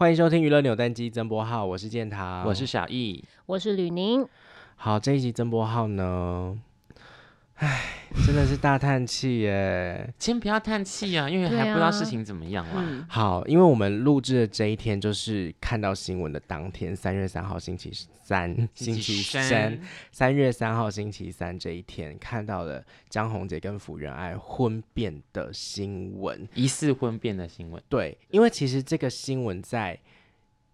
欢迎收听娱乐扭蛋机增播号，我是建堂，我是小易，我是吕宁。好，这一集增播号呢，唉，真的是大叹气耶！先不要叹气啊，因为还不知道事情怎么样啦。啊嗯、好，因为我们录制的这一天就是看到新闻的当天，三月三号星期三，星期三，三月三号星期三这一天看到了江宏杰跟福原爱婚变的新闻，疑似婚变的新闻。对，因为其实这个新闻在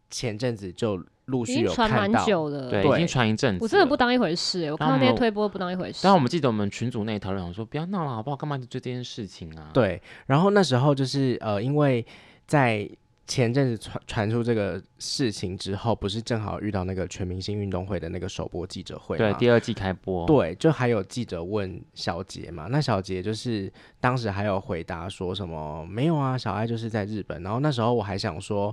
前阵子就。陆续有传蛮久的，对，已经传一阵子。我真的不当一回事，我看到那些推波不当一回事。但我们记得我们群组内讨论，我说不要闹了，好不好？干嘛就做这件事情啊？对。然后那时候就是呃，因为在前阵子传传出这个事情之后，不是正好遇到那个全明星运动会的那个首播记者会，对，第二季开播，对，就还有记者问小杰嘛，那小杰就是当时还有回答说什么没有啊，小爱就是在日本。然后那时候我还想说。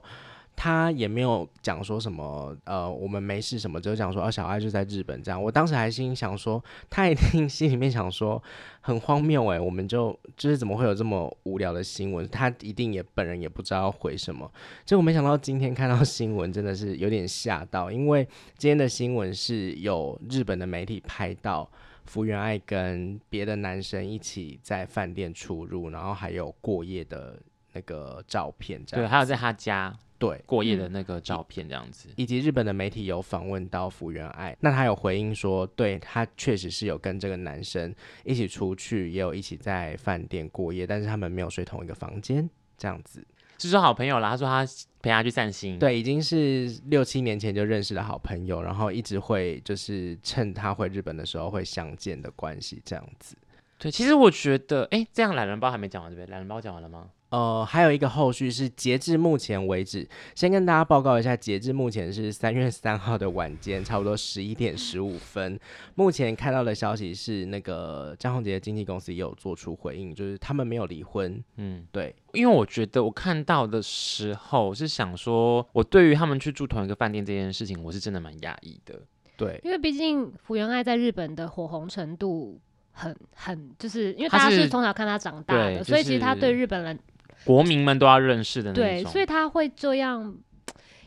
他也没有讲说什么，呃，我们没事什么，只有讲说，哦，小爱就在日本这样。我当时还心想说，他一定心里面想说，很荒谬哎，我们就就是怎么会有这么无聊的新闻？他一定也本人也不知道要回什么。结果没想到今天看到新闻，真的是有点吓到，因为今天的新闻是有日本的媒体拍到福原爱跟别的男生一起在饭店出入，然后还有过夜的那个照片，这样。对，还有在他家。对，过夜的那个照片这样子，以及日本的媒体有访问到福原爱，那她有回应说，对，她确实是有跟这个男生一起出去，也有一起在饭店过夜，但是他们没有睡同一个房间，这样子，是说好朋友啦。他说他陪他去散心，对，已经是六七年前就认识的好朋友，然后一直会就是趁他回日本的时候会相见的关系，这样子。对，其实我觉得，哎，这样懒人包还没讲完对不对？懒人包讲完了吗？呃，还有一个后续是，截至目前为止，先跟大家报告一下，截至目前是三月三号的晚间，差不多十一点十五分。目前看到的消息是，那个张宏杰的经纪公司也有做出回应，就是他们没有离婚。嗯，对，因为我觉得我看到的时候是想说，我对于他们去住同一个饭店这件事情，我是真的蛮讶异的。对，因为毕竟福原爱在日本的火红程度很很，就是因为大家是从小看他长大的，就是、所以其实他对日本人。国民们都要认识的那种，对，所以他会这样，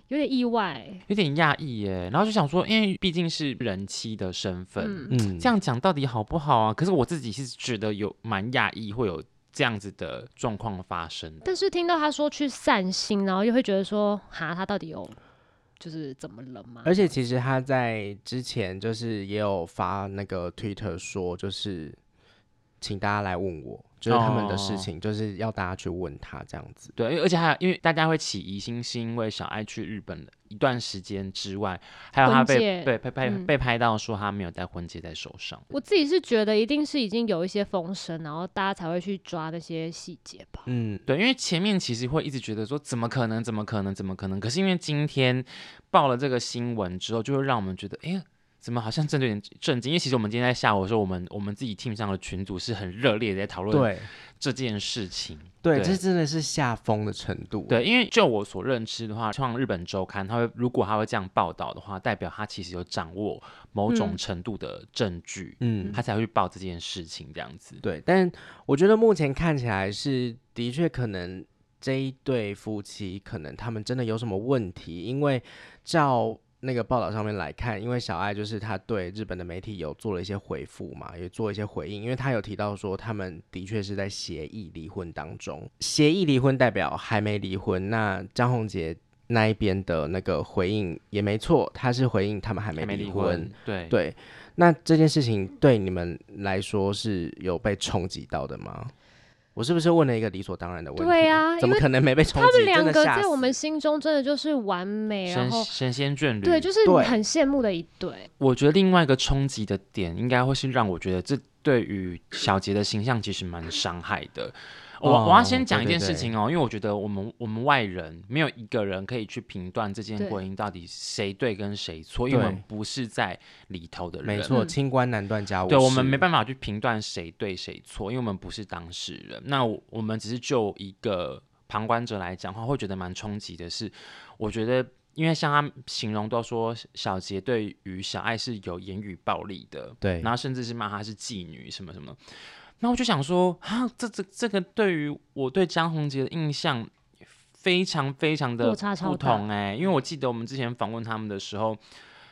有点意外，有点讶异耶。然后就想说，因为毕竟是人妻的身份，嗯，这样讲到底好不好啊？可是我自己是觉得有蛮讶异，会有这样子的状况发生。但是听到他说去散心，然后又会觉得说，哈，他到底有就是怎么了吗？而且其实他在之前就是也有发那个推特说，就是请大家来问我。就是他们的事情，就是要大家去问他这样子。对，而且还有，因为大家会起疑心，是因为小爱去日本的一段时间之外，还有他被被被拍被拍到说他没有带婚戒在手上。我自己是觉得，一定是已经有一些风声，然后大家才会去抓那些细节吧。嗯，对，因为前面其实会一直觉得说，怎么可能？怎么可能？怎么可能？可是因为今天报了这个新闻之后，就会让我们觉得，哎呀。怎么好像真的有点震惊？因为其实我们今天在下午的时候，我们我们自己 team 上的群组是很热烈的在讨论这件事情。对，对，这真的是下风的程度。对，因为就我所认知的话，像日本周刊，他会如果他会这样报道的话，代表他其实有掌握某种程度的证据，嗯，他才会去报这件事情这样子。对，但我觉得目前看起来是的确可能这一对夫妻可能他们真的有什么问题，因为照。那个报道上面来看，因为小爱就是他对日本的媒体有做了一些回复嘛，也做一些回应，因为他有提到说他们的确是在协议离婚当中，协议离婚代表还没离婚。那张宏杰那一边的那个回应也没错，他是回应他们还没离婚。离婚对对，那这件事情对你们来说是有被冲击到的吗？我是不是问了一个理所当然的问题？对啊，怎么可能没被冲击？他们两个在我们心中真的就是完美，然后神仙眷侣，对，就是很羡慕的一对。我觉得另外一个冲击的点，应该会是让我觉得这对于小杰的形象其实蛮伤害的。我我要先讲一件事情哦，因为我觉得我们我们外人没有一个人可以去评断这件婚姻到底谁对跟谁错，因为我们不是在里头的人。没错，清官难断家务事。对，我们没办法去评断谁对谁错，因为我们不是当事人。那我们只是就一个旁观者来讲的话，会觉得蛮冲击的是，我觉得因为像他形容都说小杰对于小爱是有言语暴力的，对，然后甚至是骂她是妓女什么什么。那我就想说啊，这这这个对于我对江宏杰的印象非常非常的不同哎、因为我记得我们之前访问他们的时候，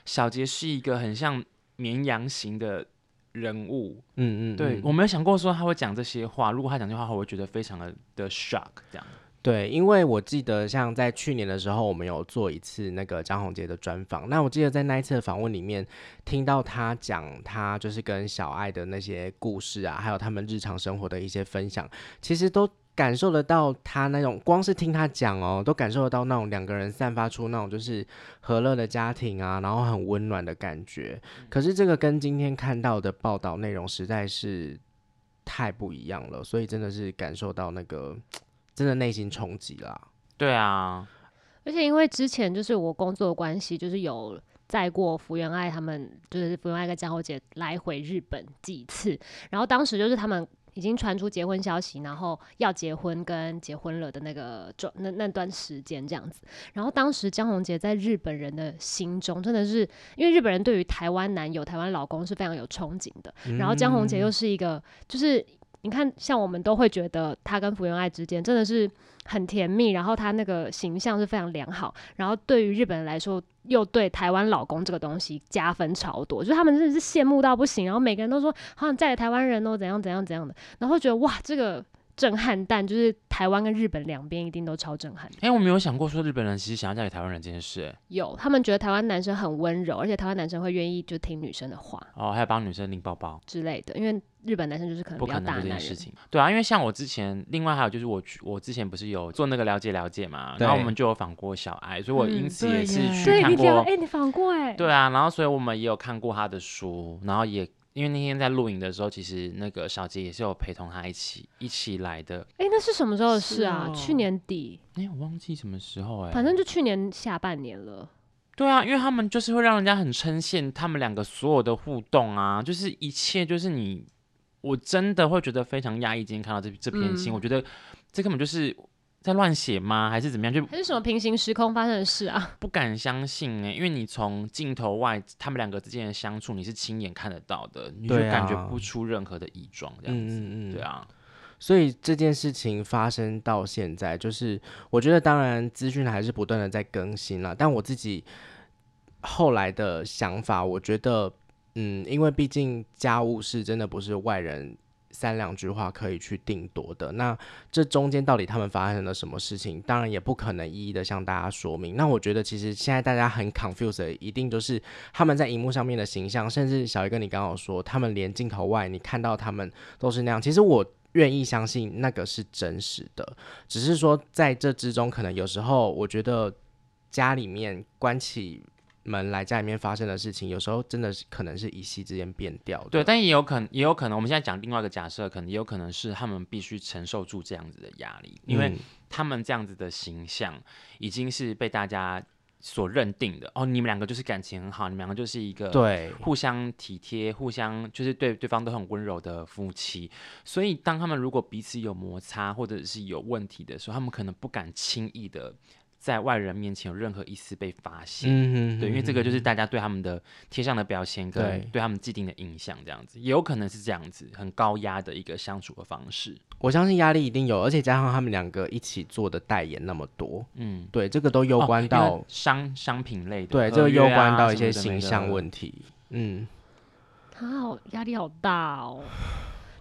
小杰是一个很像绵羊型的人物，嗯，嗯嗯，对，我没有想过说他会讲这些话，如果他讲这些话，我会觉得非常的的 shock 这样。对，因为我记得像在去年的时候，我们有做一次那个张宏杰的专访。那我记得在那一次的访问里面，听到他讲他就是跟小爱的那些故事啊，还有他们日常生活的一些分享，其实都感受得到他那种，光是听他讲哦，都感受得到那种两个人散发出那种就是和乐的家庭啊，然后很温暖的感觉。可是这个跟今天看到的报道内容实在是太不一样了，所以真的是感受到那个。真的内心冲击啦，对啊，而且因为之前就是我工作的关系，就是有载过福原爱他们，就是福原爱跟江宏杰来回日本几次，然后当时就是他们已经传出结婚消息，然后要结婚跟结婚了的那个那那段时间这样子，然后当时江宏杰在日本人的心中真的是，因为日本人对于台湾男友、台湾老公是非常有憧憬的，然后江宏杰又是一个就是。你看，像我们都会觉得他跟福原爱之间真的是很甜蜜，然后他那个形象是非常良好，然后对于日本人来说，又对台湾老公这个东西加分超多，就是他们真的是羡慕到不行，然后每个人都说好像嫁给台湾人哦，怎样怎样怎样的，然后觉得哇，这个震撼弹就是台湾跟日本两边一定都超震撼。哎、欸，我没有想过说日本人其实想要嫁给台湾人这件事、欸，有，他们觉得台湾男生很温柔，而且台湾男生会愿意就听女生的话，哦，还有帮女生拎包包之类的，因为。日本男生就是可能比较大的事情，对啊，因为像我之前，另外还有就是我我之前不是有做那个了解了解嘛，然后我们就有访过小爱，所以我因此也是去看过，哎、嗯，你访过哎，对啊，然后所以我们也有看过他的书，然后也因为那天在录影的时候，其实那个小杰也是有陪同他一起一起来的，哎，那是什么时候的事啊？哦、去年底，哎，我忘记什么时候哎，反正就去年下半年了。对啊，因为他们就是会让人家很称羡他们两个所有的互动啊，就是一切就是你。我真的会觉得非常压抑。今天看到这这篇信，嗯、我觉得这根本就是在乱写吗？还是怎么样？就还是什么平行时空发生的事啊？不敢相信哎、欸，因为你从镜头外他们两个之间的相处，你是亲眼看得到的，你就感觉不出任何的异状这样子。嗯嗯对啊。所以这件事情发生到现在，就是我觉得当然资讯还是不断的在更新了，但我自己后来的想法，我觉得。嗯，因为毕竟家务事真的不是外人三两句话可以去定夺的。那这中间到底他们发生了什么事情，当然也不可能一一的向大家说明。那我觉得其实现在大家很 confused，一定就是他们在荧幕上面的形象，甚至小鱼哥你刚刚说，他们连镜头外你看到他们都是那样。其实我愿意相信那个是真实的，只是说在这之中，可能有时候我觉得家里面关起。门来家里面发生的事情，有时候真的是可能是一夕之间变掉的。对，但也有可能，也有可能，我们现在讲另外一个假设，可能也有可能是他们必须承受住这样子的压力，因为他们这样子的形象已经是被大家所认定的。哦，你们两个就是感情很好，你们两个就是一个对互相体贴、互相就是对对方都很温柔的夫妻。所以，当他们如果彼此有摩擦或者是有问题的时候，他们可能不敢轻易的。在外人面前有任何一丝被发现，嗯、哼哼对，因为这个就是大家对他们的贴上的标签跟对他们既定的印象，这样子也有可能是这样子很高压的一个相处的方式。我相信压力一定有，而且加上他们两个一起做的代言那么多，嗯，对，这个都攸关到、哦、商商品类的，对，这个攸关到一些形象问题，嗯，他好压力好大哦。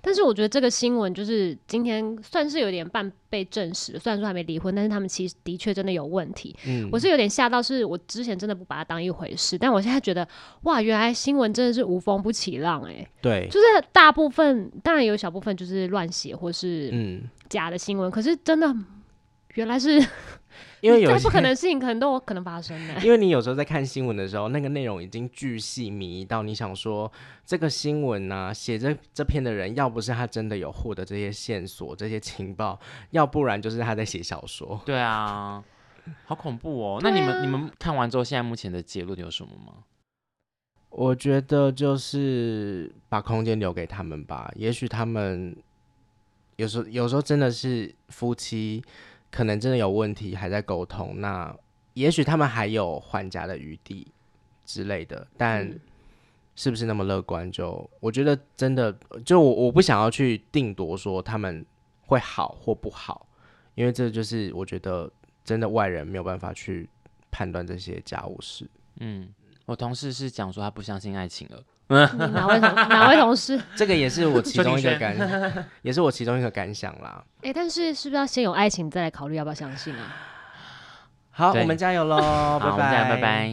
但是我觉得这个新闻就是今天算是有点半被证实，虽然说还没离婚，但是他们其实的确真的有问题。嗯，我是有点吓到，是我之前真的不把它当一回事，但我现在觉得哇，原来新闻真的是无风不起浪哎、欸。对，就是大部分当然有小部分就是乱写或是嗯假的新闻，嗯、可是真的原来是。因为有些不可能的事情，可能都有可能发生的。因为你有时候在看新闻的时候，那个内容已经巨细靡遗到你想说，这个新闻呢、啊，写这这篇的人，要不是他真的有获得这些线索、这些情报，要不然就是他在写小说。对啊，好恐怖哦！那你们、啊、你们看完之后，现在目前的结论有什么吗？我觉得就是把空间留给他们吧。也许他们有时候有时候真的是夫妻。可能真的有问题，还在沟通。那也许他们还有还价的余地之类的，但是不是那么乐观就？就我觉得真的，就我我不想要去定夺说他们会好或不好，因为这就是我觉得真的外人没有办法去判断这些家务事。嗯，我同事是讲说他不相信爱情了。你哪位同哪位同事？这个也是我其中一个感，也是我其中一个感想啦。哎、欸，但是是不是要先有爱情，再来考虑要不要相信啊？好，我们加油喽！拜拜，拜拜。